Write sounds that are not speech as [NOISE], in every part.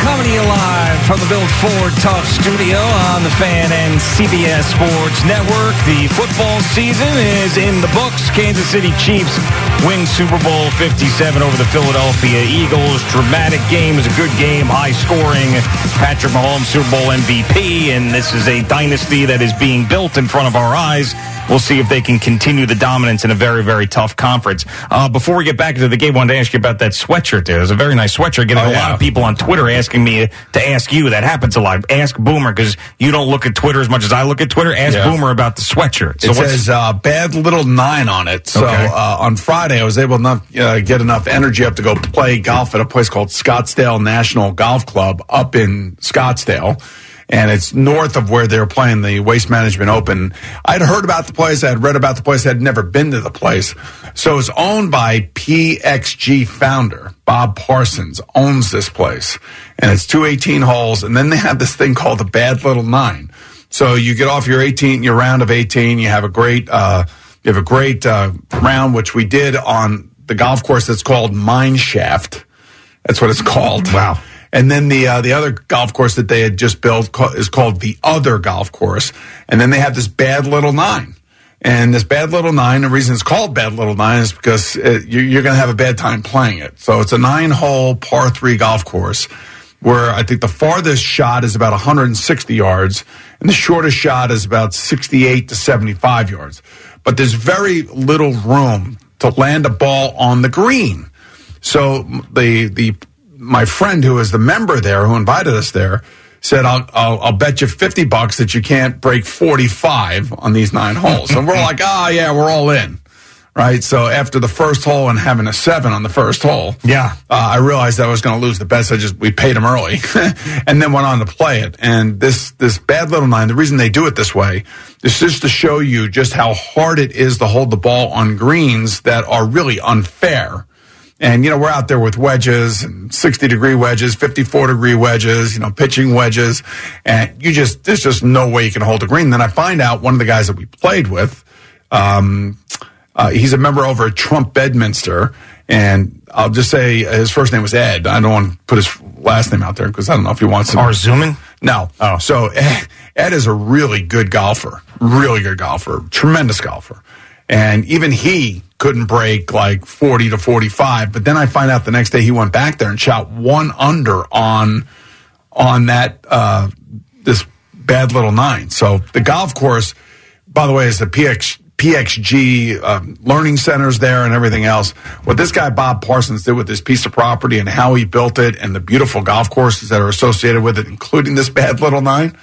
coming to you live from the Built Ford Tough Studio on the Fan and CBS Sports Network. The football season is in the books. Kansas City Chiefs win Super Bowl 57 over the Philadelphia Eagles. Dramatic game. is a good game, high scoring. Patrick Mahomes, Super Bowl MVP, and this is a dynasty that is being built in front of our eyes. We'll see if they can continue the dominance in a very, very tough conference. Uh, before we get back into the game, I wanted to ask you about that sweatshirt there. It was a very nice sweatshirt. Getting Oh, a yeah. lot of people on Twitter asking me to ask you. That happens a lot. Ask Boomer because you don't look at Twitter as much as I look at Twitter. Ask Yeah. Boomer about the sweatshirt. So it says uh, bad little nine on it. So Okay. uh, on Friday, I was able to enough, uh, get enough energy up to go play golf at a place called Scottsdale National Golf Club up in Scottsdale. And it's north of where they're playing the Waste Management Open. I'd heard about the place. I'd read about the place. I'd never been to the place. So it's owned by PXG founder Bob Parsons owns this place. And it's two eighteen holes. And then they have this thing called the Bad Little Nine. So you get off your 18, your round of 18. You have a great, uh, you have a great uh, round, which we did on the golf course that's called Mine Shaft. That's what it's called. Wow. And then the uh, the other golf course that they had just built is called the Other Golf Course. And then they have this Bad Little Nine. And this Bad Little Nine, the reason it's called Bad Little Nine is because it, you're, you're going to have a bad time playing it. So it's a nine hole par three golf course where I think the farthest shot is about 160 yards and the shortest shot is about 68 to 75 yards. But there's very little room to land a ball on the green. So the the my friend who is the member there who invited us there said I'll I'll, I'll bet you 50 bucks that you can't break 45 on these nine holes. And we're like, "Ah, yeah, we're all in." Right? So after the first hole and having a 7 on the first hole, Yeah. uh, I realized I was going to lose the bet. So I just we paid him early, [LAUGHS] and then went on to play it. And this this bad little nine. The reason they do it this way is just to show you just how hard it is to hold the ball on greens that are really unfair. And you know we're out there with wedges and sixty degree wedges, fifty four degree wedges, you know pitching wedges, and you just there's just no way you can hold a green. Then I find out one of the guys that we played with. Um, uh, he's a member over at Trump Bedminster, and I'll just say his first name was Ed. I don't want to put his last name out there because I don't know if he wants to. Arzuman? No. Oh. So Ed, [LAUGHS] Ed is a really good golfer, really good golfer, tremendous golfer. And even he couldn't break like 40 to 45. But then I find out the next day he went back there and shot one under on, on that, uh, this bad little nine. So the golf course, by the way, is the PX, PXG um, learning centers there and everything else. What this guy Bob Parsons did with this piece of property and how he built it and the beautiful golf courses that are associated with it, including this bad little nine,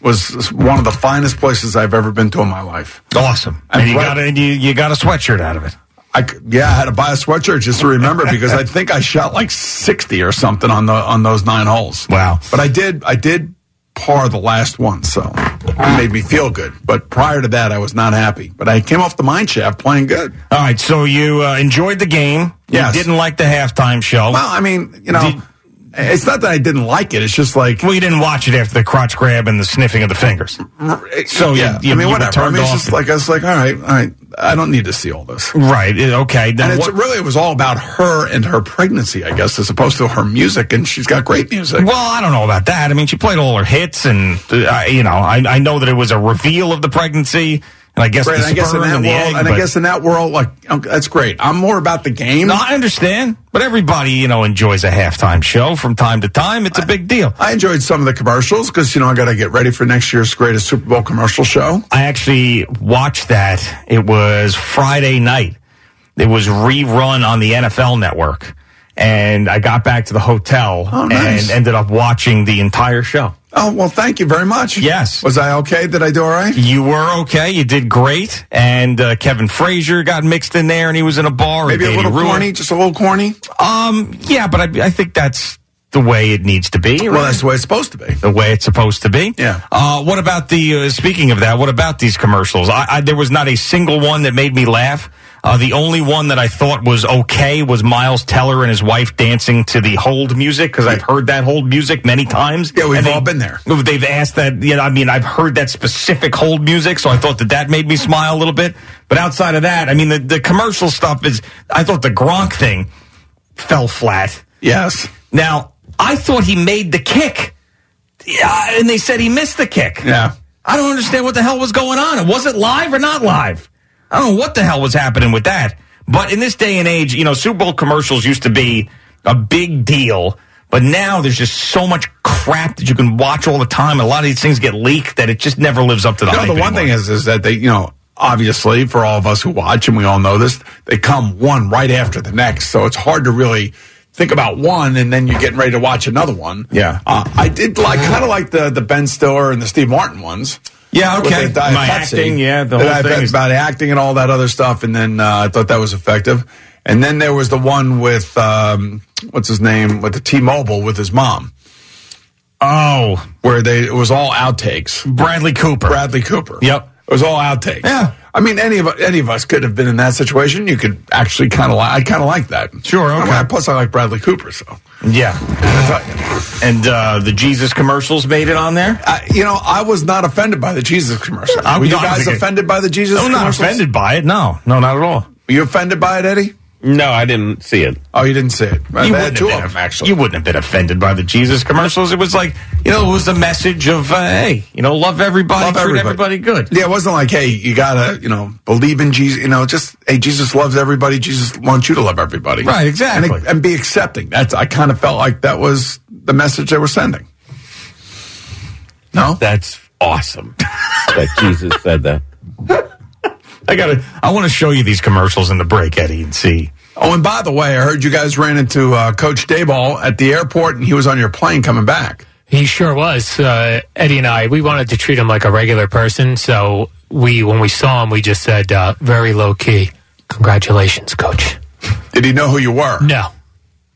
was one of the finest places I've ever been to in my life. Awesome. I'm And you right- got, a, you, you got a sweatshirt out of it. I yeah, I had to buy a sweatshirt just to remember because I think I shot like sixty or something on the on those nine holes. Wow. But I did I did par the last one, so it made me feel good. But prior to that, I was not happy. But I came off the mine shaft playing good. All right, so you uh, enjoyed the game. Yes. You didn't like the halftime show. Well, I mean, you know, it's not that I didn't like it. It's just like well, you didn't watch it after the crotch grab and the sniffing of the fingers. So, yeah. you- you- I mean, whatever. I mean, it's just like I was like, all right, all right. I don't need to see all this. Right. Okay. Then And it's what- really it was all about her and her pregnancy, I guess, as opposed to her music. And she's got great music. Well, I don't know about that. I mean, she played all her hits, and uh, you know, I, I know that it was a reveal of the pregnancy, and I guess Right, I guess in that and world, egg. and I guess in that world, like that's great. I'm more about the game. no, I understand, but everybody, you know, enjoys a halftime show from time to time. It's a big deal. I enjoyed some of the commercials because you know I got to get ready for next year's greatest Super Bowl commercial show. I actually watched that. It was Friday night. It was rerun on the NFL network. And I got back to the hotel Oh, nice. and ended up watching the entire show. Oh well, thank you very much. Yes. was I okay? Did I do all right? You were okay. You did great. And uh, Kevin Frazier got mixed in there, and he was in a bar. Maybe a little Rua- corny, just a little corny. Um, yeah, but I, I think that's the way it needs to be. Well, that's the way it's supposed to be. the way it's supposed to be. Yeah. Uh, what about the? Uh, speaking of that, what about these commercials? I, I, there was not a single one that made me laugh. Uh, the only one that I thought was okay was Miles Teller and his wife dancing to the hold music because I've heard that hold music many times. Yeah, we've And they- all been there. They've asked that. You know, I mean, I've heard that specific hold music, so I thought that that made me smile a little bit. But outside of that, I mean, the, the commercial stuff is. I thought the Gronk thing fell flat. Yes. Now, I thought he made the kick. Yeah, and they said he missed the kick. Yeah. I don't understand what the hell was going on. Was it live or not live? I don't know what the hell was happening with that. But in this day and age, you know, Super Bowl commercials used to be a big deal. But now there's just so much crap that you can watch all the time. And A lot of these things get leaked that it just never lives up to the You know, hype the one anymore. thing is, is that they, you know, obviously for all of us who watch, and we all know this, they come one right after the next. So it's hard to really think about one and then you're getting ready to watch another one. Yeah. Uh, I did like, kind of like the, the Ben Stiller and the Steve Martin ones. Yeah, okay. My acting, yeah, the whole thing is- about acting and all that other stuff. And then uh, I thought that was effective. And then there was the one with, um, what's his name, with the T-Mobile with his mom, oh, where they it was all outtakes. Bradley Cooper. Bradley Cooper. Yep. It was all outtakes. Yeah. I mean, any of any of us could have been in that situation. You could actually kind of like. I kind of like that. Sure, okay. I mean, plus, I like Bradley Cooper. So, Yeah. And uh, the Jesus commercials made it on there? I, you know, I was not offended by the Jesus commercial. Were you guys offended by the Jesus? I'm not offended by it. No, no, not at all. Were you offended by it, Eddie? No, I didn't see it. Oh, you didn't see it. You wouldn't, have been, actually. you wouldn't have been offended by the Jesus commercials. It was like, you know, it was the message of, uh, hey, you know, love everybody, Love treat everybody. everybody good. Yeah, it wasn't like, hey, you gotta, you know, believe in Jesus. You know, just hey, Jesus loves everybody. Jesus wants you to love everybody. Right, exactly. And, and be accepting. That's. I kind of felt like that was the message they were sending. No, That's awesome [LAUGHS] that Jesus said that. I gotta, I want to show you these commercials in the break, Eddie, and see. Oh, and by the way, I heard you guys ran into uh, Coach Daboll at the airport, and he was on your plane coming back. He sure was. Uh, Eddie and I, we wanted to treat him like a regular person. So we, when we saw him, we just said, uh, very low key, congratulations, coach. Did he know who you were? No.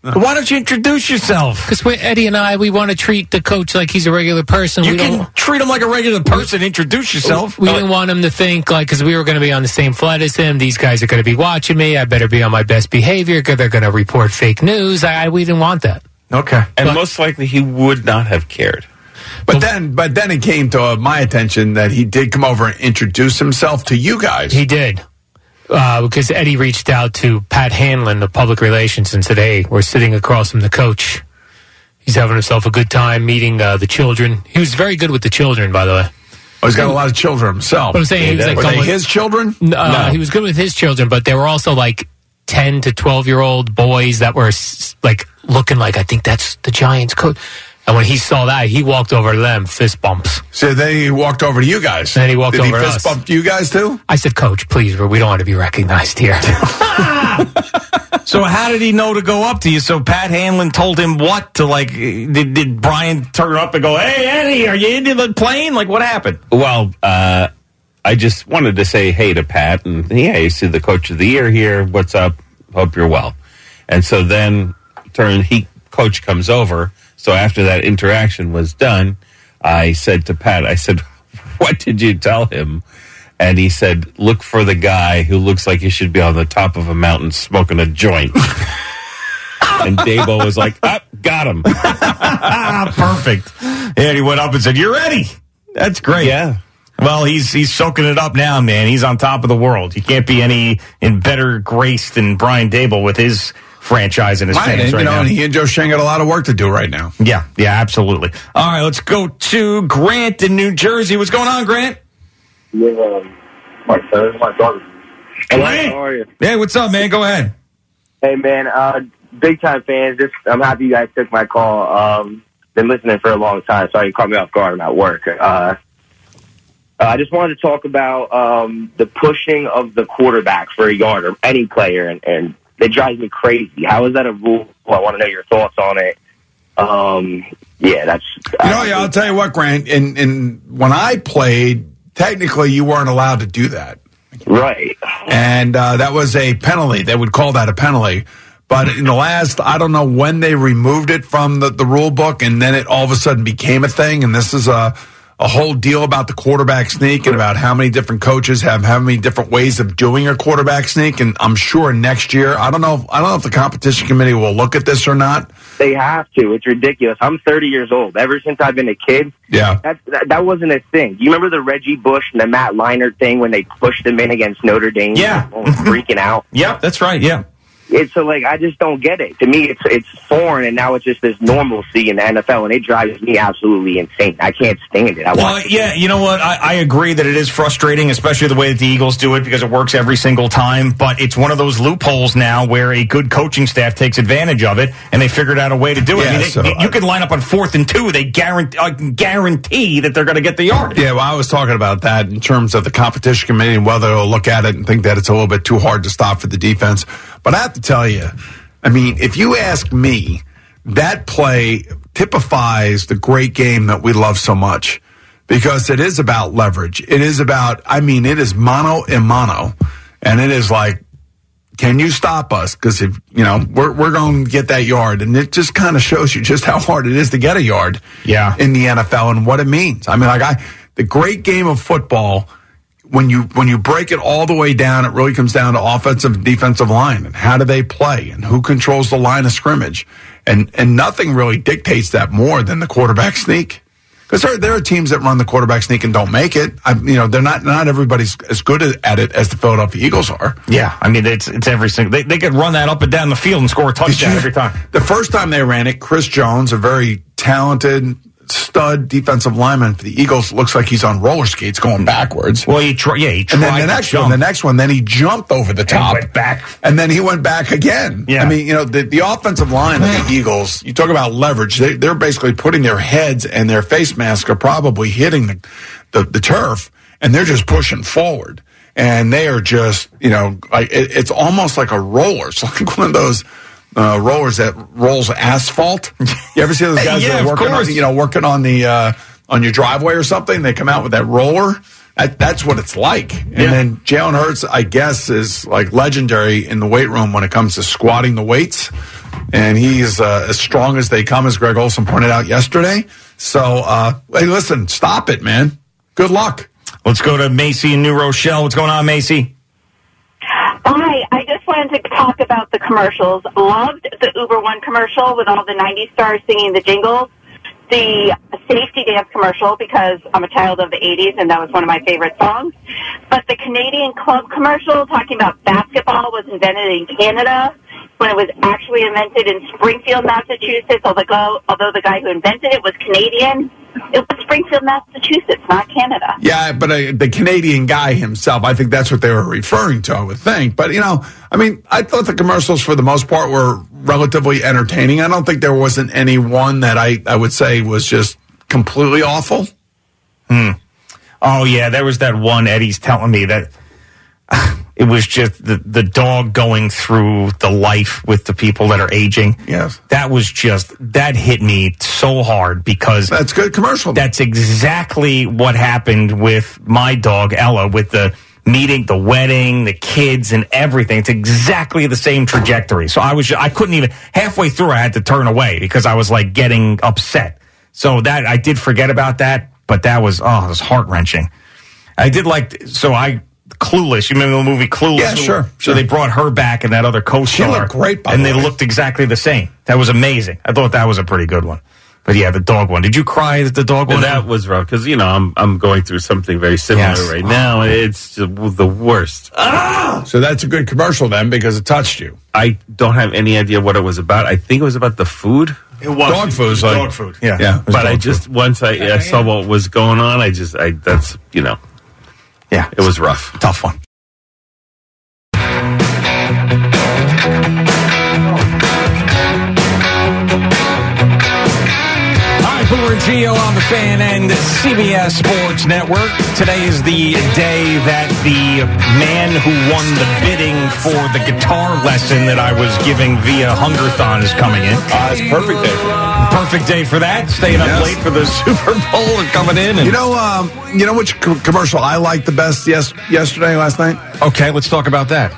[LAUGHS] Why don't you introduce yourself? Because Eddie and I, we want to treat the coach like he's a regular person. You we can don't, treat him like a regular person. Introduce yourself. we didn't want him to think like, because we were going to be on the same flight as him. These guys are going to be watching me. I better be on my best behavior because they're going to report fake news. I, I, we didn't want that. Okay. And But- most likely he would not have cared. But then, but then it came to uh, my attention that he did come over and introduce himself to you guys. He did. Uh, because Eddie reached out to Pat Hanlon of public relations, and said, "Hey, we're sitting across from the coach. He's having himself a good time meeting uh, the children. He was very good with the children, by the way. oh, he's got a lot of children himself. But I'm saying he was like were they his children? Uh, He was good with his children, but they were also like ten to twelve year old boys that were like looking like I think that's the Giants coach. And when he saw that, he walked over to them, fist bumps. So then he walked over to you guys. Then he walked Did over he to fist us. bump you guys too? I said, "Coach, please, we don't want to be recognized here." [LAUGHS] So how did he know to go up to you? So Pat Hanlon told him what to like? Did, did Brian turn up and go, "Hey Eddie, are you into the plane?" Like what happened? Well, uh, I just wanted to say hey to Pat, and yeah, you see the coach of the year here. What's up? Hope you're well. And so then, turn he coach comes over. So after that interaction was done, I said to Pat, I said, [LAUGHS] "What did you tell him?" And he said, "Look for the guy who looks like he should be on the top of a mountain smoking a joint." [LAUGHS] and Daboll was like, "Ah, got him." [LAUGHS] Perfect. And he went up and said, "You're ready." That's great. Yeah. Well, he's he's soaking it up now, man. He's on top of the world. You can't be any in better grace than Brian Daboll with his franchise and his Right, fans and, right you know, now. and he and Joe Schoen got a lot of work to do right now. yeah, yeah, absolutely. All right, let's go to Grant in New Jersey. What's going on, Grant? with um, my son, my daughter. Grant. How are you? Hey, what's up, man? Go ahead. Hey, man, uh, big time fans. Just, I'm happy you guys took my call. Um, been listening for a long time. Sorry you caught me off guard. I'm at work. Uh, uh, I just wanted to talk about um, the pushing of the quarterback for a yard or any player, and, and it drives me crazy. How is that a rule? I want to know your thoughts on it. Um, yeah, that's. You know, yeah, I'll tell you what, Grant. In when I played, technically you weren't allowed to do that, right. and uh, that was a penalty. They would call that a penalty. But in the last, I don't know when they removed it from the, the rule book, and then it all of a sudden became a thing. And this is a a whole deal about the quarterback sneak and about how many different coaches have how many different ways of doing a quarterback sneak. And I'm sure next year, I don't know, if, I don't know if the competition committee will look at this or not. They have to. It's ridiculous. I'm 30 years old. Ever since I've been a kid, Yeah. That, that that wasn't a thing. You remember the Reggie Bush and the Matt Leinart thing when they pushed him in against Notre Dame? Yeah. Freaking out. [LAUGHS] Yep, that's right. Yeah. It's so like I just don't get it. To me, it's it's foreign, and now it's just this normalcy in the NFL, and it drives me absolutely insane. I can't stand it. I Well, want yeah, you know what? I, I agree that it is frustrating, especially the way that the Eagles do it because it works every single time. But it's one of those loopholes now where a good coaching staff takes advantage of it, and they figured out a way to do it. I Yeah, mean, they- so you I- can line up on fourth and two; they guarantee, I can guarantee that they're going to get the yard. Yeah, well, I was talking about that in terms of the competition committee and whether they'll look at it and think that it's a little bit too hard to stop for the defense. But I have to tell you, I mean, if you ask me, that play typifies the great game that we love so much because it is about leverage. It is about, I mean, it is mono and mono. And it is like, can you stop us? Because if you know we're we're going to get that yard, and it just kind of shows you just how hard it is to get a yard. Yeah. in the NFL and what it means. I mean, like I, the great game of football. When you when you break it all the way down, it really comes down to offensive and defensive line and how do they play and who controls the line of scrimmage, and and nothing really dictates that more than the quarterback sneak. Because there, there are teams that run the quarterback sneak and don't make it. I, you know, they're not not everybody's as good at it as the Philadelphia Eagles are. Yeah, I mean, it's it's every single. They, they could run that up and down the field and score a touchdown [LAUGHS] every time. The first time they ran it, Chris Jones, a very talented stud defensive lineman for the Eagles, looks like he's on roller skates going hmm. backwards. Well, he tried. yeah, he tried And then the next jump. one, the next one, then he jumped over the top, went back. and then he went back again. Yeah. I mean, you know, the, the offensive line of the Eagles. You talk about leverage; they, they're basically putting their heads and their face masks are probably hitting the, the the turf, and they're just pushing forward. And they are just, you know, like it, it's almost like a roller. [LAUGHS] It's like one of those uh, rollers that rolls asphalt. You ever see those [LAUGHS] guys Yeah, that of are working course. on, you know, working on the uh, on your driveway or something? They come out with that roller. That, that's what it's like. And Yeah. then Jalen Hurts, I guess, is like legendary in the weight room when it comes to squatting the weights. And he's uh, as strong as they come, as Greg Olsen pointed out yesterday. So, uh, hey, listen, stop it, man. Good luck. Let's go to Macy in New Rochelle. What's going on, Macy? Hi, I just wanted to talk about the commercials. Loved the Uber One commercial with all the 90s stars singing the jingles. The safety dance commercial because I'm a child of the 80s and that was one of my favorite songs. But the Canadian Club commercial talking about basketball was invented in Canada when it was actually invented in Springfield, Massachusetts, although, although the guy who invented it was Canadian. It was Springfield, Massachusetts, not Canada. Yeah, but uh, the Canadian guy himself, I think that's what they were referring to, I would think. But, you know, I mean, I thought the commercials for the most part were relatively entertaining. I don't think there wasn't any one that I, I would say was just completely awful. Hmm. Oh yeah, there was that one Eddie's telling me that it was just the the dog going through the life with the people that are aging. Yes. That was just that hit me so hard because That's good commercial. that's exactly what happened with my dog Ella with the meeting, the wedding, the kids, and everything. It's exactly the same trajectory. So I was, I couldn't even halfway through. I had to turn away because I was like getting upset. So that I did forget about that, but that was oh, it was heart wrenching. I did like so I. Clueless. You remember the movie Clueless? Yeah, sure, So sure. they brought her back and that other co-star. She looked great, by and the they way. looked exactly the same. That was amazing. I thought that was a pretty good one. But yeah, the dog one. Did you cry at the dog one? And that was rough because you know I'm I'm going through something very similar Yes. right now. It's the worst. Ah! so that's a good commercial then because it touched you. I don't have any idea what it was about. I think it was about the food, It was Dog food's like- dog food. Yeah, Yeah. But I dog just once I, I saw what was going on, I just I that's you know food. Yeah, it was rough. tough one. Gio on the Fan and CBS Sports Network. Today is the day that the man who won the bidding for the guitar lesson that I was giving via Hungerthon is coming in. Uh, it's perfect day for Perfect day for that. Staying up late for the [LAUGHS] Super Bowl and coming in. And, You know, um, you know which co- commercial I liked the best yes, yesterday, last night? okay, let's talk about that.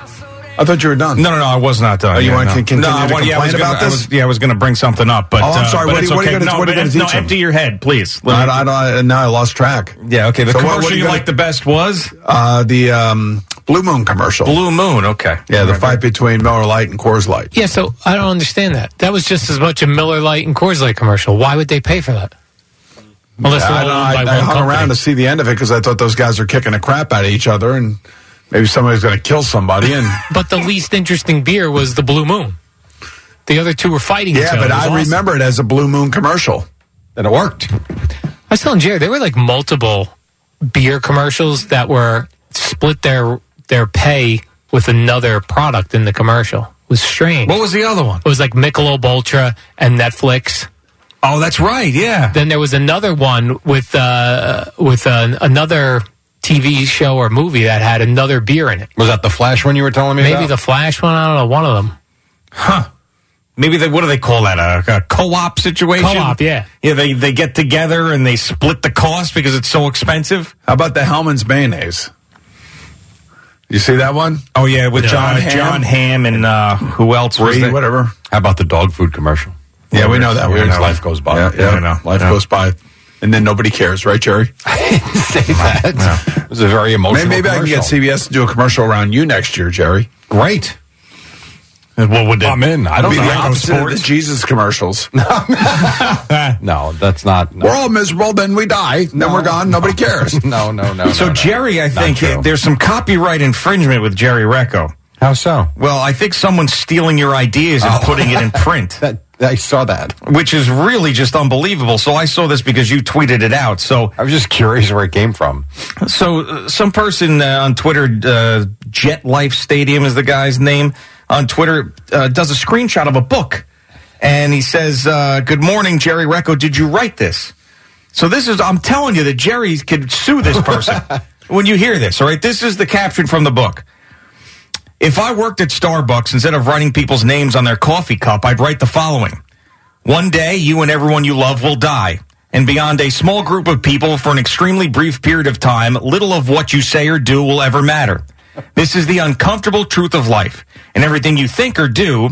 I thought you were done. No, no, no. I was not done. Oh, you Yeah, want no. to continue no, I to want- yeah, I was complain gonna, about I was- yeah, I was going to bring something up, but Oh, I'm uh, sorry. but What are it's you- what are you okay. gonna- no, what are you but- gonna no, teach him? empty your head, please. I, I, I, now I lost track. yeah, okay. The So what- what commercial you you gonna- the best was Uh, the um, Blue Moon commercial. Blue Moon. Okay. Yeah, the fight between Miller Lite and Coors Light. Yeah, so I don't understand that. That was just as much a Miller Lite and Coors Light commercial. Why would they pay for that? Unless I, they're don't know, all owned I, I hung company. around to see the end of it because I thought those guys were kicking the crap out of each other, and maybe somebody's going to kill somebody. And [LAUGHS] But the least interesting beer was the Blue Moon. The other two were fighting each yeah, but I awesome. remember it as a Blue Moon commercial. And it worked. I was telling Jerry there were like multiple beer commercials that were split their their pay with another product in the commercial. It was strange. What was the other one? it was like Michelob Ultra and Netflix. Oh, that's right. Yeah. Then there was another one with uh, with uh, another TV show or movie that had another beer in it. Was that the Flash one you were telling me Maybe about? the Flash one. I don't know. One of them. Huh. Maybe they, what do they call that? A, a co-op situation? Co-op, yeah. Yeah, they, they get together and they split the cost because it's so expensive. How about the Hellmann's mayonnaise? You see that one? Oh yeah, with Jon uh, Hamm? Jon Hamm and uh, who else was Bree, there? whatever. How about the dog food commercial? Yeah, we know that. We As know life goes by. Yeah, yeah. I know. Life Yeah. goes by, and then nobody cares, right, Jerry? [LAUGHS] I say that. It was a very emotional Maybe, maybe I can get. CBS to do a commercial around you next year, Jerry. Great. And What would I'm in. I don't Be the know. opposite of the Jesus commercials. [LAUGHS] [LAUGHS] No, that's not. No, We're all miserable, then we die, then we're gone, nobody cares. no, no. no So no, no. Jerry, I think true. there's some copyright infringement with Jerry Recco. How so? Well, I think someone's stealing your ideas and putting it in [LAUGHS] print, That I saw that. which is really just unbelievable. So I saw this because you tweeted it out. So I was just curious where it came from. So, uh, some person uh, on Twitter, uh, Jet Life Stadium is the guy's name, on Twitter, uh, does a screenshot of a book. And he says, uh, Good morning, Jerry Recco. Did you write this? So, this is, I'm telling you that Jerry could sue this person [LAUGHS] when you hear this, all right? This is the caption from the book. If I worked at Starbucks, instead of writing people's names on their coffee cup, I'd write the following. One day, you and everyone you love will die. And beyond a small group of people for an extremely brief period of time, little of what you say or do will ever matter. This is the uncomfortable truth of life. And everything you think or do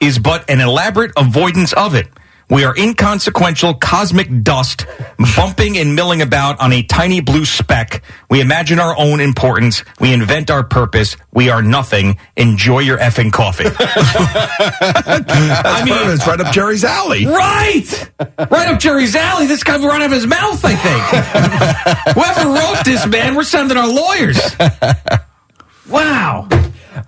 is but an elaborate avoidance of it. We are inconsequential cosmic dust bumping and milling about on a tiny blue speck. We imagine our own importance. We invent our purpose. We are nothing. Enjoy your effing coffee. [LAUGHS] I mean, it's right up Jerry's alley. Right! Right up Jerry's alley. This guy right out of his mouth, I think. Whoever wrote this, man, we're sending our lawyers. Wow.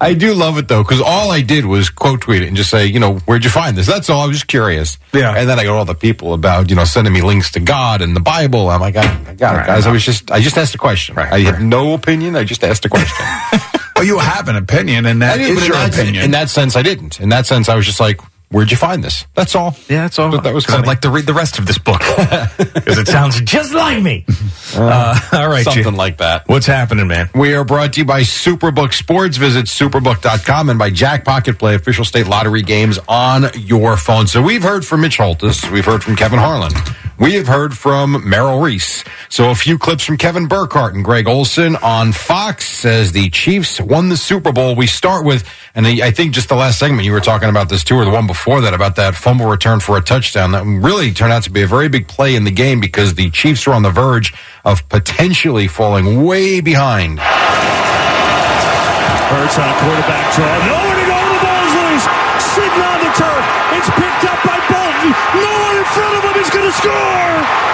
I do love it though, because all I did was quote tweet it and just say, you know, where'd you find this? That's all. I was just curious. Yeah. And then I got all the people about, you know, sending me links to God and the Bible. I'm like, I, I got it, Right, guys. I I was just, I just asked a question. Right, I have no opinion. I just asked a question. [LAUGHS] Well, you have an opinion, and that I did, but is your opinion. In that sense, I didn't. In that sense, I was just like, where'd you find this? That's all. Yeah, that's all. But that was Because I'd like to read the rest of this book. [LAUGHS] Because it sounds just like me. [LAUGHS] Uh, all right, Something Jim. like that. What's happening, man? We are brought to you by Superbook Sports. Visit superbook.com and by Jackpocket Play, official state lottery games on your phone. So we've heard from Mitch Holthus. We've heard from Kevin Harlan. We have heard from Merrill Reese. So a few clips from Kevin Burkhardt and Greg Olsen on Fox as the Chiefs won the Super Bowl. We start with, and I think just the last segment you were talking about this too, or the one before that, about that fumble return for a touchdown. That really turned out to be a very big play in the game because the Chiefs were on the verge of potentially falling way behind. Hurts on a quarterback draw. Nowhere to go. The ball's loose. Sitting on the turf. It's picked up by Bolton. No one in front of him is going to score.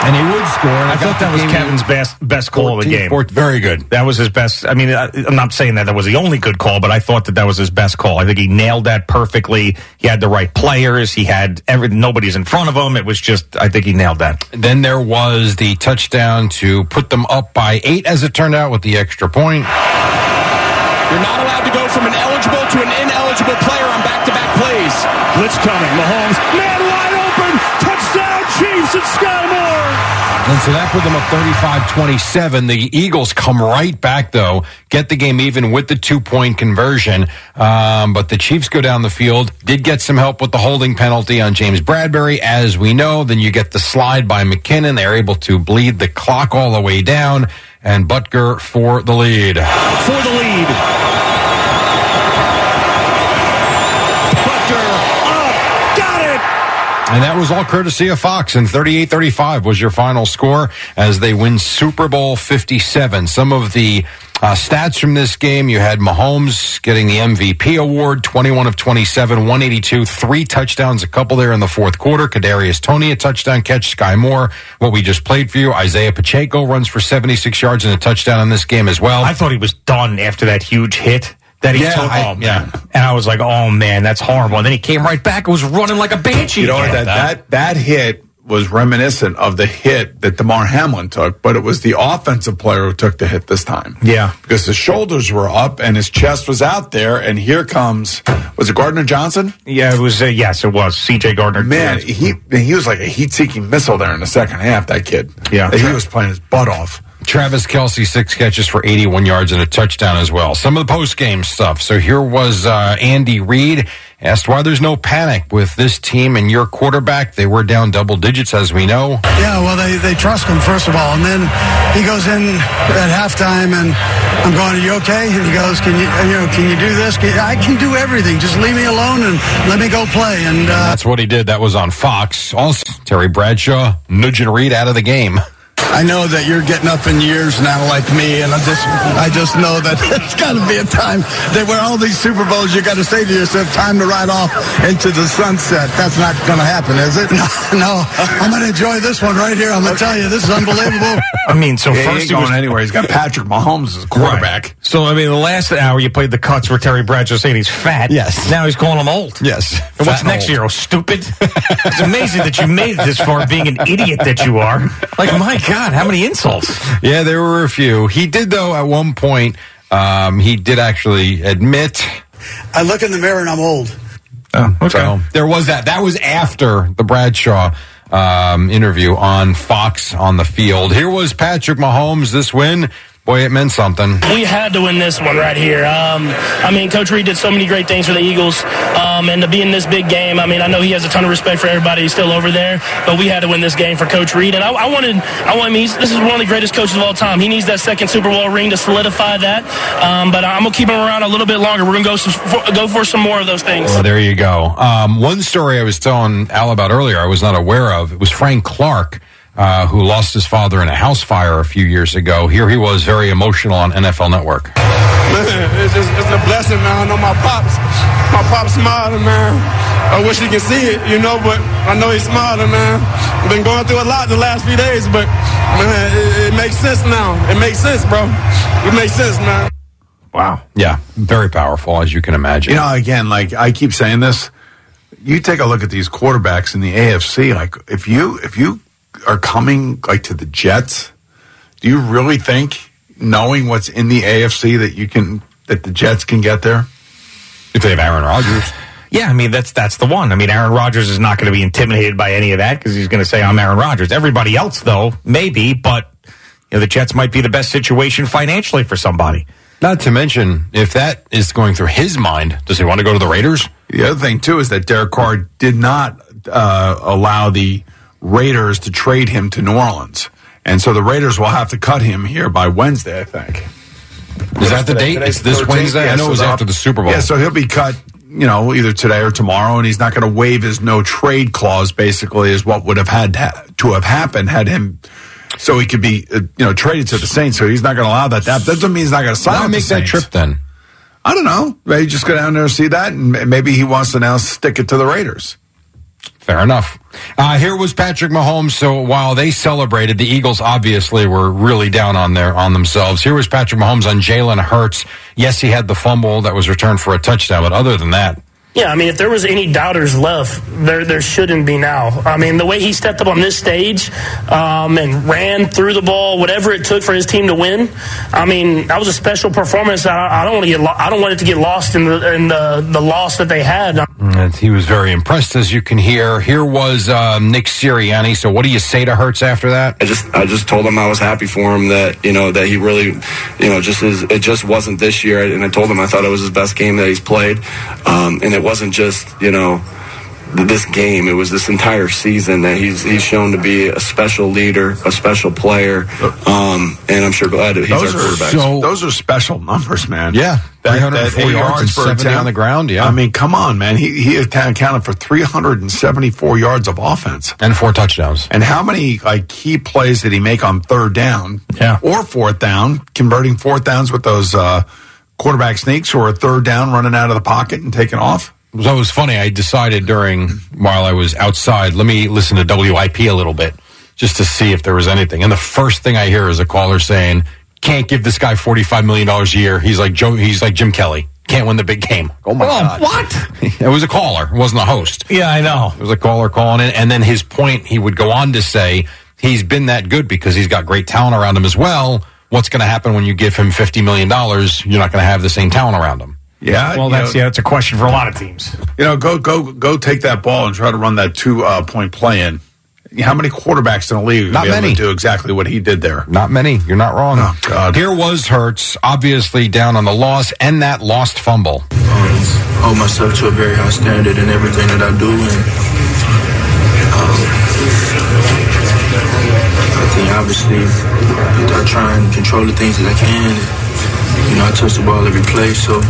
And he would score. I thought that was Kevin's best best call of the game. Very good. That was his best. I mean, I- I'm not saying that that was the only good call, but I thought that that was his best call. I think he nailed that perfectly. He had the right players. He had every nobody's in front of him. It was just, I think he nailed that. Then there was the touchdown to put them up by eight, as it turned out, with the extra point. You're not allowed to go from an eligible to an ineligible player on back-to-back plays. Blitz coming. Mahomes. Man wide open. Touchdown Chiefs at Skyy Moore. And so that put them up 35 27. The Eagles come right back, though, get the game even with the two point conversion. Um, but the Chiefs go down the field, did get some help with the holding penalty on James Bradberry, as we know. Then you get the slide by McKinnon. They're able to bleed the clock all the way down. And Butker for the lead. For the lead. And that was all courtesy of Fox. And 38 35 was your final score as they win Super Bowl 57. Some of the Uh, stats from this game: you had Mahomes getting the MVP award, 21 of 27, 182, three touchdowns, a couple there in the fourth quarter. Kadarius Toney a touchdown catch. Skyy Moore, what we just played for you. Isaiah Pacheco runs for 76 yards and a touchdown in this game as well. I thought he was done after that huge hit that he Yeah, took. I- oh, man. yeah. And I was like, oh, man, that's horrible. And then he came right back and was running like a banshee. You know what? again. That, that that hit was reminiscent of the hit that Damar Hamlin took, but it was the offensive player who took the hit this time. Yeah. because his shoulders were up and his chest was out there, and here comes was it Gardner Johnson? Yeah, it was, uh, yes, it was. CJ Gardner. Man, he he was like a heat-seeking missile there in the second half. That kid, Yeah. he was playing his butt off. Travis Kelce, six catches for 81 yards and a touchdown as well. Some of the post game stuff. So here was uh, Andy Reid asked why there's no panic with this team and your quarterback. They were down double digits, as we know. Yeah, well, they, they trust him, first of all. And then he goes in at halftime, and I'm going, Are you okay? And he goes, Can you, you know, can you do this? Can, I can do everything. Just leave me alone and let me go play. And uh, That's what he did. That was on Fox. Also, Terry Bradshaw nudging Reid out of the game. I know that you're getting up in years now, like me, and I just, I just know that [LAUGHS] it's got to be a time that where all these Super Bowls, you got to say to yourself, time to ride off into the sunset. That's not going to happen, is it? [LAUGHS] No, no. I'm going to enjoy this one right here. I'm going to tell you, this is unbelievable. I mean, so Yeah, he first ain't he was going anywhere. He's got Patrick Mahomes as a quarterback. Right. So I mean, the last hour you played the cuts where Terry Bradshaw saying he's fat. Yes. Now he's calling him old. Yes. And what's and next old. year? Oh, stupid. it's amazing that you made it this far, being an idiot that you are. Like, my God, how many insults? Yeah, there were a few. He did, though, at one point, um, he did actually admit. I look in the mirror and I'm old. Oh, okay. So there was that. That was after the Bradshaw um, interview on Fox on the field. Here was Patrick Mahomes. This win, boy, it meant something. We had to win this one right here. Um, I mean, Coach Reid did so many great things for the Eagles, um, and to be in this big game. I mean, I know he has a ton of respect for everybody still over there, but we had to win this game for Coach Reid. And I, I wanted, I want. I mean, this is one of the greatest coaches of all time. He needs that second Super Bowl ring to solidify that. Um, but I'm gonna keep him around a little bit longer. We're gonna go some, for, go for some more of those things. Well, there you go. Um, one story I was telling Al about earlier, I was not aware of. It was Frank Clark. Uh, who lost his father in a house fire a few years ago. Here he was, very emotional on NFL Network. Listen, it's just it's a blessing, man. I know my pops, my pops smiling, man. I wish he could see it, you know, but I know he's smiling, man. I've been going through a lot the last few days, but man, it, it makes sense now. It makes sense, bro. It makes sense, man. Wow. Yeah, very powerful, as you can imagine. You know, again, like I keep saying this, you take a look at these quarterbacks in the AFC. Like, if you if you are coming like to the Jets, do you really think, knowing what's in the AFC, that you can that the Jets can get there? if they have Aaron Rodgers. Yeah, I mean that's that's the one. I mean Aaron Rodgers is not going to be intimidated by any of that because he's going to say I'm Aaron Rodgers. Everybody else though, maybe, but you know the Jets might be the best situation financially for somebody. Not to mention, if that is going through his mind, does he want to go to the Raiders? The other thing too is that Derek Carr did not uh, allow the Raiders to trade him to New Orleans, and so the Raiders will have to cut him here by Wednesday, I think. Is that the Today- date? It's this 13th. Wednesday? Yeah, I know so it was after the Super Bowl. Yeah, so he'll be cut, you know, either today or tomorrow, and he's not going to waive his no trade clause. Basically, is what would have had to, have happened had him. So he could be, uh, you know, traded to the Saints. So he's not going to allow that. That doesn't mean he's not going to sign. Why make that trip then? I don't know. Maybe just go down there and see that, and maybe he wants to now stick it to the Raiders. Fair enough. Uh, here was Patrick Mahomes. So while they celebrated, the Eagles obviously were really down on their on themselves. Here was Patrick Mahomes on Jalen Hurts. Yes, he had the fumble that was returned for a touchdown, but other than that, Yeah, I mean, if there was any doubters left, there there shouldn't be now. I mean, the way he stepped up on this stage um, and ran through the ball, whatever it took for his team to win. I mean, that was a special performance. I, I don't want to get lo- I don't want it to get lost in the in the, the loss that they had. and he was very impressed, as you can hear. Here was um, Nick Sirianni. So what do you say to Hurts after that? I just I just told him I was happy for him that you know that he really you know just is it just wasn't this year and I told him I thought it was his best game that he's played um, and it wasn't just you know this game. It was this entire season that he's he's shown to be a special leader, a special player, um, and I'm sure glad that he's Those our are quarterback. those are special numbers, man. Yeah, that, 304 eight yards and per 70 attempt. on the ground, yeah. I mean, come on, man. He he accounted for 374 yards of offense and four touchdowns. And how many like key plays did he make on third down? Yeah. or fourth down, converting fourth downs with those uh, quarterback sneaks, or a third down running out of the pocket and taking off. So it was funny. I decided during while I was outside, let me listen to WIP a little bit just to see if there was anything. And the first thing I hear is a caller saying, "Can't give this guy forty five million dollars a year. He's like Joe. He's like Jim Kelly. Can't win the big game." Oh my god! What? [LAUGHS] It was a caller. It wasn't a host. Yeah, I know. It was a caller calling in, and then his point. He would go on to say he's been that good because he's got great talent around him as well. What's going to happen when you give him fifty million dollars? You're not going to have the same talent around him. Yeah, Well, that's know, yeah, that's a question for a lot of teams. You know, go go go take that ball and try to run that two uh, point play in. How many quarterbacks in the league Not be able many. to do exactly what he did there? Not many. You're not wrong. Oh, God. Here was Hurts, obviously down on the loss and that lost fumble. um, hold myself to a very high standard in everything that I do, and um, I think obviously I try and control the things that I can. You know, I touch the ball every play, so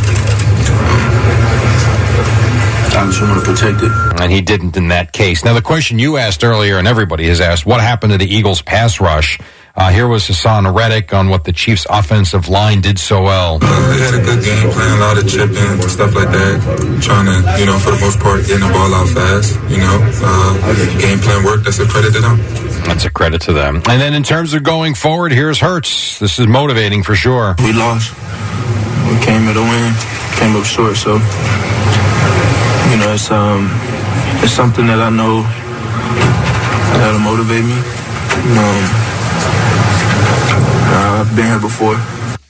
I just want to protect it. And he didn't in that case. Now, the question you asked earlier, and everybody has asked, what happened to the Eagles' pass rush? Uh, here was Haason Reddick on what the Chiefs' offensive line did so well. Uh, they had a good game plan, a lot of chipping, and stuff like that. Trying to, you know, for the most part, getting the ball out fast. You know, uh, game plan worked. That's a credit to them. That's a credit to them. And then in terms of going forward, here's Hurts. This is motivating for sure. We lost. We came at a win, came up short. So, you know, it's um, it's something that I know that'll motivate me. Um, I've been here before.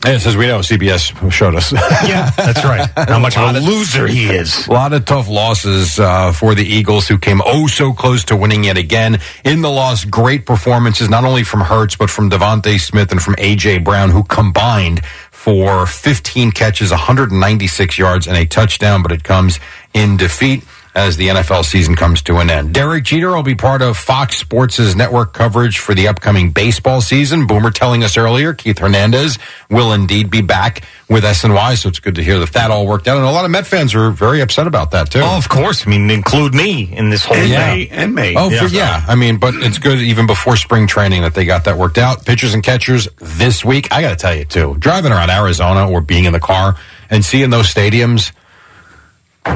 Yes, as we know, CBS showed us. Yeah, that's right. [LAUGHS] How much of a loser he is. A lot of tough losses uh, for the Eagles, who came oh so close to winning yet again. In the loss, great performances, not only from Hurts, but from DeVonta Smith and from A.J. Brown, who combined for 15 catches, 196 yards, and a touchdown, but it comes in defeat as the NFL season comes to an end. Derek Jeter will be part of Fox Sports' network coverage for the upcoming baseball season. Boomer telling us earlier, Keith Hernandez will indeed be back with SNY, so it's good to hear that that all worked out. And a lot of Met fans are very upset about that, too. Oh, of course. I mean, include me in this whole And thing. May and May. Oh, yeah. yeah. I mean, but it's good even before spring training that they got that worked out. Pitchers and catchers this week. I got to tell you too, driving around Arizona or being in the car and seeing those stadiums,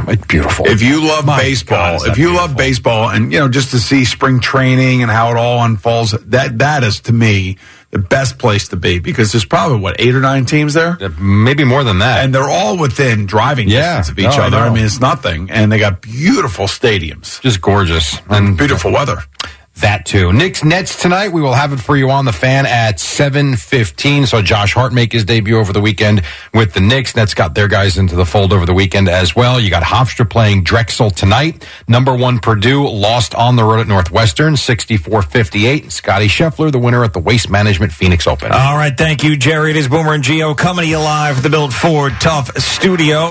it's beautiful. If you love My baseball, is if you love baseball, and you know just to see spring training and how it all unfolds, that that is to me the best place to be because there's probably what eight or nine teams there, uh, maybe more than that, and they're all within driving Yeah. distance of each No, other. I, know. mean, it's nothing, and they got beautiful stadiums, just gorgeous and beautiful weather. That too. Knicks Nets tonight. We will have it for you on the fan at 7:15. So Josh Hart make his debut over the weekend with the Knicks. Nets got their guys into the fold over the weekend as well. You got Hofstra playing Drexel tonight. Number 1 Purdue lost on the road at Northwestern 64-58. Scotty Scheffler the winner at the Waste Management Phoenix Open. All right, thank you, Jerry. It is Boomer and Gio coming to you live the Built Ford Tough Studio.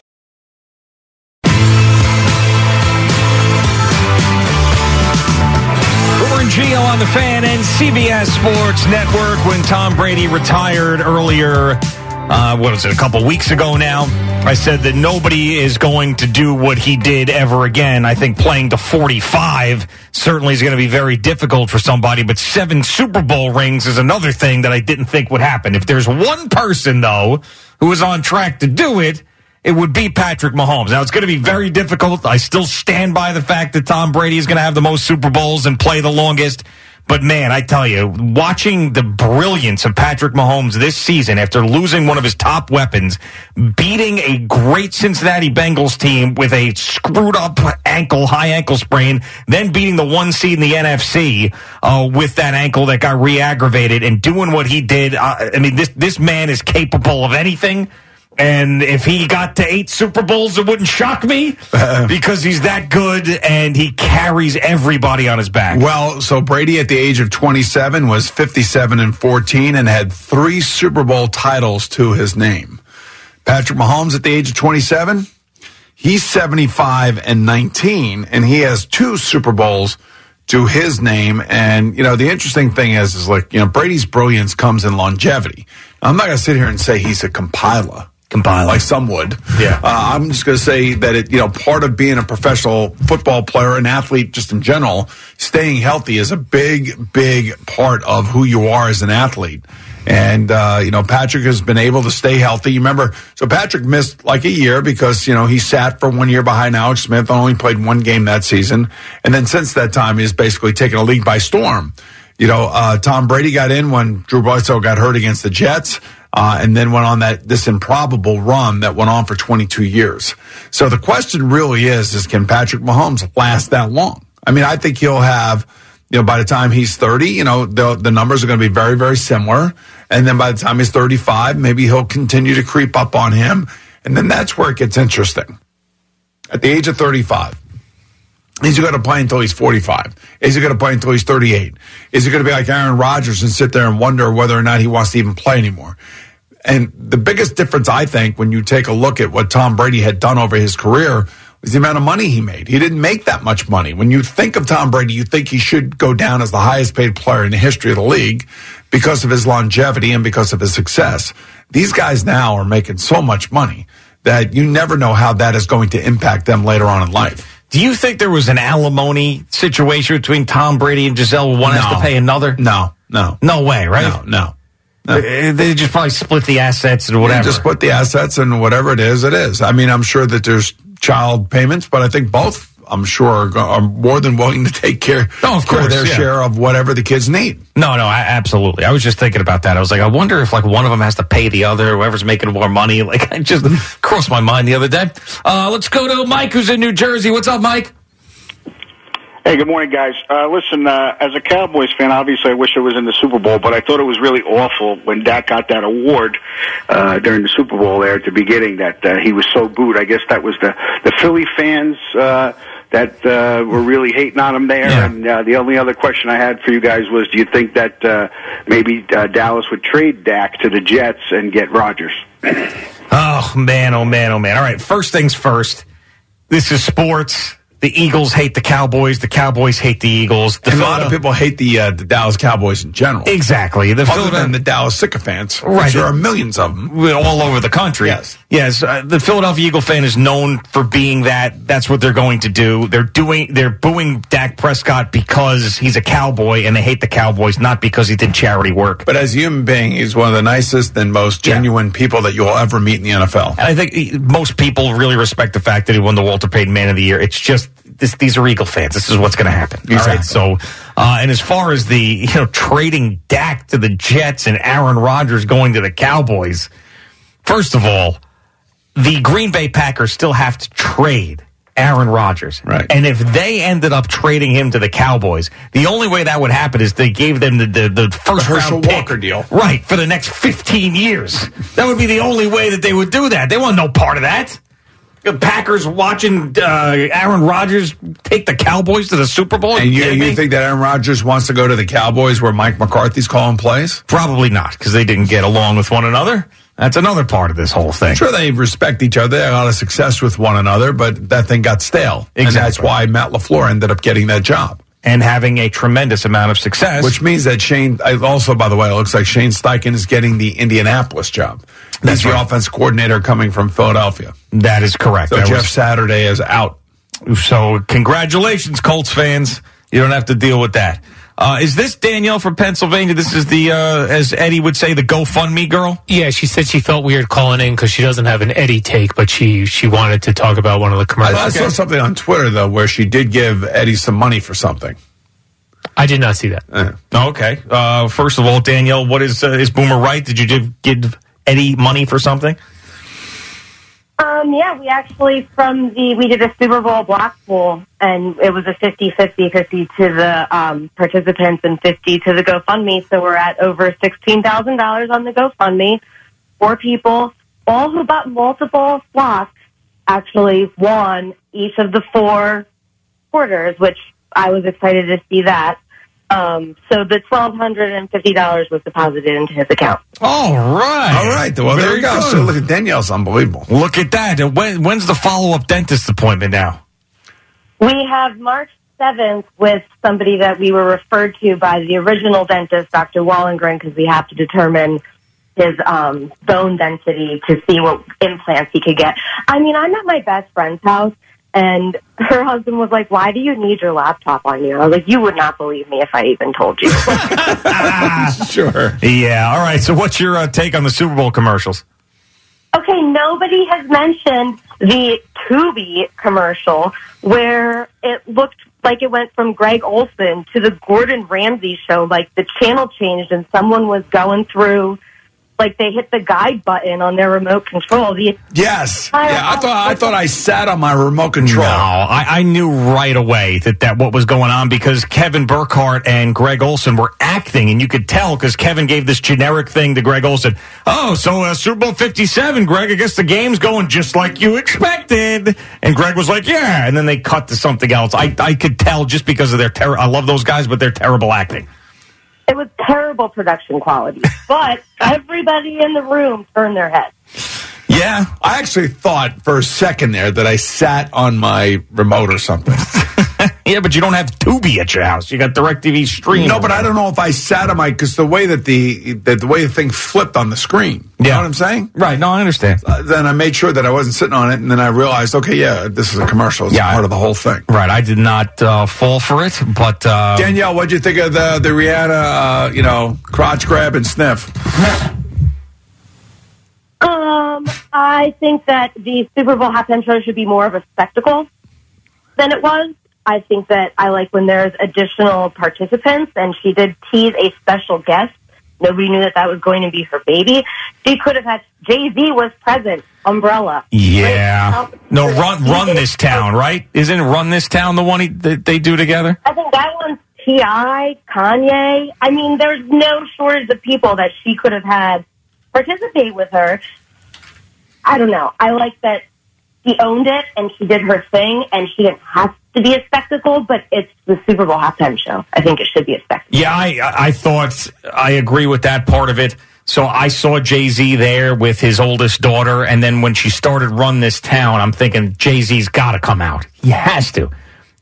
Gio on the fan and CBS Sports Network when Tom Brady retired earlier. Uh, what was it, a couple weeks ago now? I said that nobody is going to do what he did ever again. I think playing to 45 certainly is going to be very difficult for somebody, but seven Super Bowl rings is another thing that I didn't think would happen. If there's one person, though, who is on track to do it, it would be Patrick Mahomes. Now, it's going to be very difficult. I still stand by the fact that Tom Brady is going to have the most Super Bowls and play the longest. But man, I tell you, watching the brilliance of Patrick Mahomes this season after losing one of his top weapons, beating a great Cincinnati Bengals team with a screwed up ankle, high ankle sprain, then beating the one seed in the NFC uh, with that ankle that got re-aggravated and doing what he did. Uh, I mean, this this man is capable of anything. And if he got to eight Super Bowls, it wouldn't shock me [LAUGHS] because he's that good and he carries everybody on his back. Well, so Brady at the age of 27 was 57 and 14 and had three Super Bowl titles to his name. Patrick Mahomes at the age of 27, He's 75 and 19, and he has two Super Bowls to his name. And, you know, the interesting thing is, is like, you know, Brady's brilliance comes in longevity. I'm not going to sit here and say he's a compiler. Compiler. Like some would. Yeah. Uh, I'm just going to say that it, you know, part of being a professional football player, an athlete just in general, staying healthy is a big, big part of who you are as an athlete. And, uh, you know, Patrick has been able to stay healthy. You remember, so Patrick missed like a year because, you know, he sat for one year behind Alex Smith, only played one game that season. And then since that time, he's basically taken a league by storm. You know, uh, Tom Brady got in when Drew Bledsoe got hurt against the Jets. Uh, and then went on that this improbable run that went on for 22 years. So the question really is: is can Patrick Mahomes last that long? I mean, I think he'll have, you know, by the time he's 30, you know, the the numbers are going to be very very similar, and then by the time he's 35, maybe he'll continue to creep up on him, and then that's where it gets interesting. At the age of 35. Is he going to play until he's 45? Is he going to play until he's 38? Is he going to be like Aaron Rodgers and sit there and wonder whether or not he wants to even play anymore? And the biggest difference, I think, when you take a look at what Tom Brady had done over his career was the amount of money he made. He didn't make that much money. When you think of Tom Brady, you think he should go down as the highest paid player in the history of the league because of his longevity and because of his success. These guys now are making so much money that you never know how that is going to impact them later on in life. Do you think there was an alimony situation between Tom Brady and Gisele? One has to pay another? No, no. No way, right? No, no. They they just probably split the assets and whatever. Just put the assets and whatever it is, it is. I mean, I'm sure that there's child payments, but I think both, I'm sure, are, are more than willing to take care, Oh, of course, their yeah. share of whatever the kids need. No, no, I, absolutely. I was just thinking about that. I was like, I wonder if like one of them has to pay the other, whoever's making more money. [LAUGHS] Like, I just crossed my mind the other day. Uh, let's go to Mike, who's in New Jersey. What's up, Mike? Hey, good morning, guys. Uh, listen, uh, as a Cowboys fan, obviously I wish I was in the Super Bowl, but I thought it was really awful when Dak got that award uh, during the Super Bowl there at the beginning that uh, he was so booed. I guess that was the the Philly fans uh, that uh, were really hating on him there. And uh, the only other question I had for you guys was, do you think that uh, maybe uh, Dallas would trade Dak to the Jets and get Rodgers? Oh man, oh man, oh man. All right, first things first. This is sports. The Eagles hate the Cowboys. The Cowboys hate the Eagles. The a lot of people hate the uh, the Dallas Cowboys in general. Exactly. The Other than the Dallas sycophants, Right. there are millions of them. all over the country. Yes. Yes, uh, the Philadelphia Eagle fan is known for being that. That's what they're going to do. They're doing. They're booing Dak Prescott because he's a cowboy, and they hate the Cowboys not because he did charity work. But as a human being, he's one of the nicest and most genuine people that you'll ever meet in the NFL. And I think most people really respect the fact that he won the Walter Payton Man of the Year. It's just this, these are Eagle fans. This is what's going to happen. All right. Exactly. So, uh, and as far as the you know trading Dak to the Jets and Aaron Rodgers going to the Cowboys, first of all, the Green Bay Packers still have to trade. Aaron Rodgers. Right. And if they ended up trading him to the Cowboys, the only way that would happen is they gave them the, the, the first Herschel round pick. Walker deal. Right, for the next 15 years. That would be the only way that they would do that. They want no part of that. The Packers watching uh, Aaron Rodgers take the Cowboys to the Super Bowl. And you, kidding you think that Aaron Rodgers wants to go to the Cowboys where Mike McCarthy's calling plays? Probably not, because they didn't get along with one another. That's another part of this whole thing. Sure, they respect each other. They had a lot of success with one another, but that thing got stale. And that's why Matt LaFleur ended up getting that job. And having a tremendous amount of success. Which means that Shane, also, by the way, it looks like Shane Steichen is getting the Indianapolis job. That's He's the right. offense coordinator coming from Philadelphia. that is correct. So That Jeff was- Saturday is out. So congratulations, Colts fans. You don't have to deal with that. Uh, is this Danielle from Pennsylvania? This is the, uh, as Eddie would say, the GoFundMe girl? Yeah, she said she felt weird calling in because she doesn't have an Eddie take, but she she wanted to talk about one of the commercials. I saw something on Twitter, though, where she did give Eddie some money for something. I did not see that. Eh. Okay. Uh, first of all, Danielle, what is, uh, is Boomer right? Did you give, give Eddie money for something? Um, yeah, we actually from the we did a Super Bowl block pool, and it was a 50-50, 50 to the um, participants and fifty to the GoFundMe. So we're at over sixteen thousand dollars on the GoFundMe. Four people, all who bought multiple blocks, actually won each of the four quarters, which I was excited to see that. Um, so the twelve hundred and fifty dollars was deposited into his account. All right. All right. Well, there Very you go. good. So look at Danielle's unbelievable. Look at that. And When, when's the follow up dentist appointment now? We have March seventh with somebody that we were referred to by the original dentist, Dr. Wallengren, because we have to determine his um, bone density to see what implants he could get. I mean, I'm at my best friend's house, and her husband was like, "Why do you need your laptop on you?" I was like, "You would not believe me if I even told you." [LAUGHS] sure. Yeah. All right. So, what's your uh, take on the Super Bowl commercials? Okay, nobody has mentioned the Tubi commercial where it looked like it went from Greg Olsen to the Gordon Ramsay show. Like the channel changed and someone was going through, like they hit the guide button on their remote control. The Yes. Yeah, I thought I thought I sat on my remote control. No, I, I knew right away that, that what was going on because Kevin Burkhardt and Greg Olsen were acting, and you could tell because Kevin gave this generic thing to Greg Olsen. Oh, so uh, Super Bowl 57, Greg, I guess the game's going just like you expected. And Greg was like, yeah. And then they cut to something else. I, I could tell just because of their terror. I love those guys, but they're terrible acting. It was terrible production quality, but everybody in the room turned their head. Yeah. I actually thought for a second there that I sat on my remote or something. [LAUGHS] [LAUGHS] Yeah, but you don't have Tubi at your house. You got DirecTV stream. No, but I don't know if I sat on my because the way that the that the way the thing flipped on the screen. You know what I'm saying? Right. No, I understand. Uh, then I made sure that I wasn't sitting on it, and then I realized, okay, yeah, this is a commercial. It's Yeah, part of the whole thing. Right. I did not uh, fall for it, but uh, Danielle, what'd you think of the the Rihanna, uh, you know, crotch grab and sniff? Um, I think that the Super Bowl halftime show should be more of a spectacle than it was. I think that I like when there's additional participants, and she did tease a special guest. Nobody knew that that was going to be her baby. She could have had Jay Z was present. Umbrella. Yeah. No, run run this town, right? Isn't Run This Town the one he, that they do together? I think that one's Ti, Kanye. I mean, there's no shortage of people that she could have had participate with her. I don't know. I like that she owned it and she did her thing, and she didn't have to be a spectacle, but it's the Super Bowl halftime show. I think it should be a spectacle. Yeah, I I thought I agree with that part of it. So I saw Jay Z there with his oldest daughter, and then when she started Run This Town, I'm thinking Jay Z's got to come out. He has to,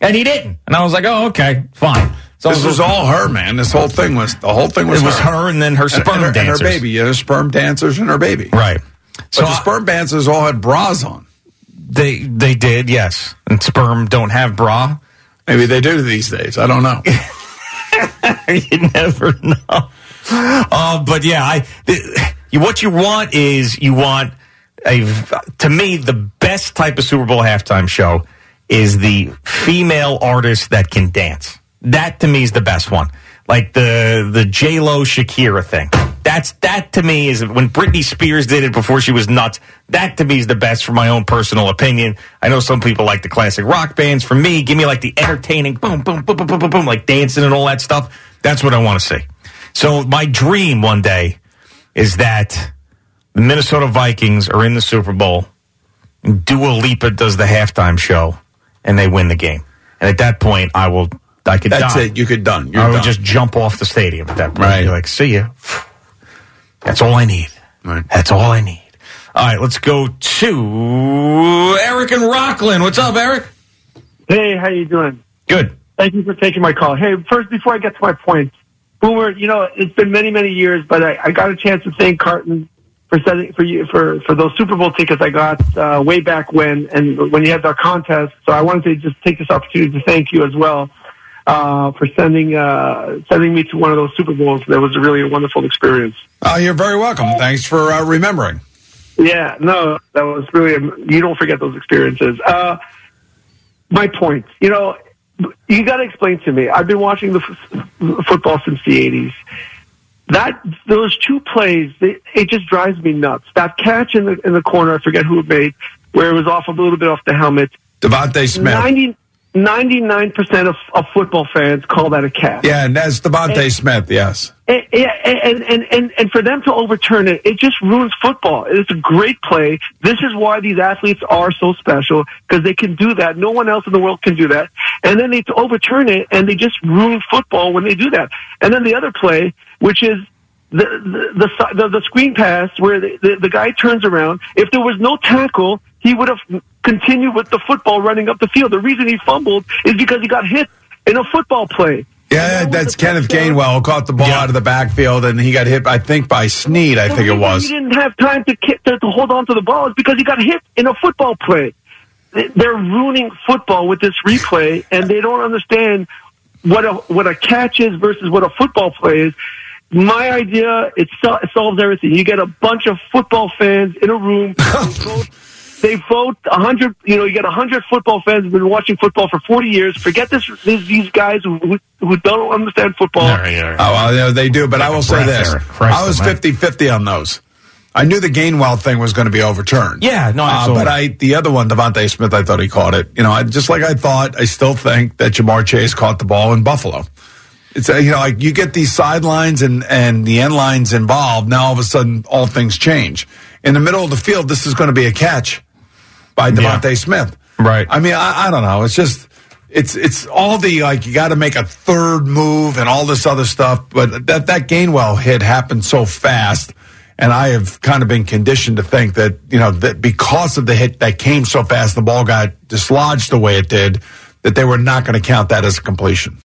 and he didn't. And I was like, oh, okay, fine. So this was all her, man. This whole thing was the whole thing was It was her and then her sperm and, and her, and her baby, yeah, her sperm dancers and her baby. Right. So the sperm dancers all had bras on. They they did, yes. And sperm don't have bra. Maybe they do these days. I don't know. [LAUGHS] you never know. Uh, but yeah, I the, what you want is you want a to me the best type of Super Bowl halftime show is the female artist that can dance. That to me is the best one. Like the the J Lo Shakira thing. That's that to me is when Britney Spears did it before she was nuts. That to me is the best for my own personal opinion. I know some people like the classic rock bands. For me, give me like the entertaining boom boom boom boom boom boom, boom like dancing and all that stuff. That's what I want to see. So my dream one day is that the Minnesota Vikings are in the Super Bowl. And Dua Lipa does the halftime show, and they win the game. And at that point, I will. I could. That's die. it. You could done. You're I would done. just jump off the stadium at that point. Right. Be like, see ya. That's all I need. That's all I need. All right, let's go to Eric and Rockland. What's up, Eric? Hey, how you doing? Good. Thank you for taking my call. Hey, first, before I get to my point, Boomer, you know, it's been many, many years, but I, I got a chance to thank Carton for setting for you for for those Super Bowl tickets I got uh, way back when, and when you had that contest. So I wanted to just take this opportunity to thank you as well uh, for sending uh, sending me to one of those Super Bowls. That was really a wonderful experience. Oh, you're very welcome. Thanks for uh, remembering. Yeah, no, that was really, you don't forget those experiences. Uh, my point, you know, you got to explain to me. I've been watching the f- football since the 80s. That, those two plays, they, it just drives me nuts. That catch in the, in the corner, I forget who it made, where it was off a little bit off the helmet. DeVonta Smith. 90, 99% of, of football fans call that a catch. Yeah, and that's DeVonta Smith. Yes. And, yeah, and, and, and, and for them to overturn it, it just ruins football. It's a great play. This is why these athletes are so special because they can do that. No one else in the world can do that. And then they overturn it and they just ruin football when they do that. And then the other play, which is the the the, the, the screen pass where the, the, the guy turns around. If there was no tackle, he would have continued with the football running up the field. The reason he fumbled is because he got hit in a football play. Yeah, that's Kenneth Gainwell who caught the ball out of the backfield, and he got hit, I think, by Snead. I The think it was. He didn't have time to, ki- to to hold on to the ball is because he got hit in a football play. They- They're ruining football with this replay, and they don't understand what a what a catch is versus what a football play is. My idea it, sol- it solves everything. You get a bunch of football fans in a room. [LAUGHS] they vote- a hundred. You know, you get a hundred football fans who've been watching football for forty years. Forget this. These, these guys who, who who don't understand football. Oh, well, yeah, they do, but I will say this. I was almighty. 50-50 on those. I knew the Gainwell thing was going to be overturned. Yeah, no, Uh, but I, the other one, DeVonta Smith, I thought he caught it. You know, I, just like I thought, I still think that Ja'Marr Chase caught the ball in Buffalo. It's, uh, you know, like you get these sidelines and, and the end lines involved. Now all of a sudden, all things change. In the middle of the field, this is going to be a catch by DeVonta Smith. Right. I mean, I, I don't know. It's just, it's, it's all the, like, you got to make a third move and all this other stuff. But that, that Gainwell hit happened so fast. And I have kind of been conditioned to think that, you know, that because of the hit that came so fast, the ball got dislodged the way it did, that they were not going to count that as a completion.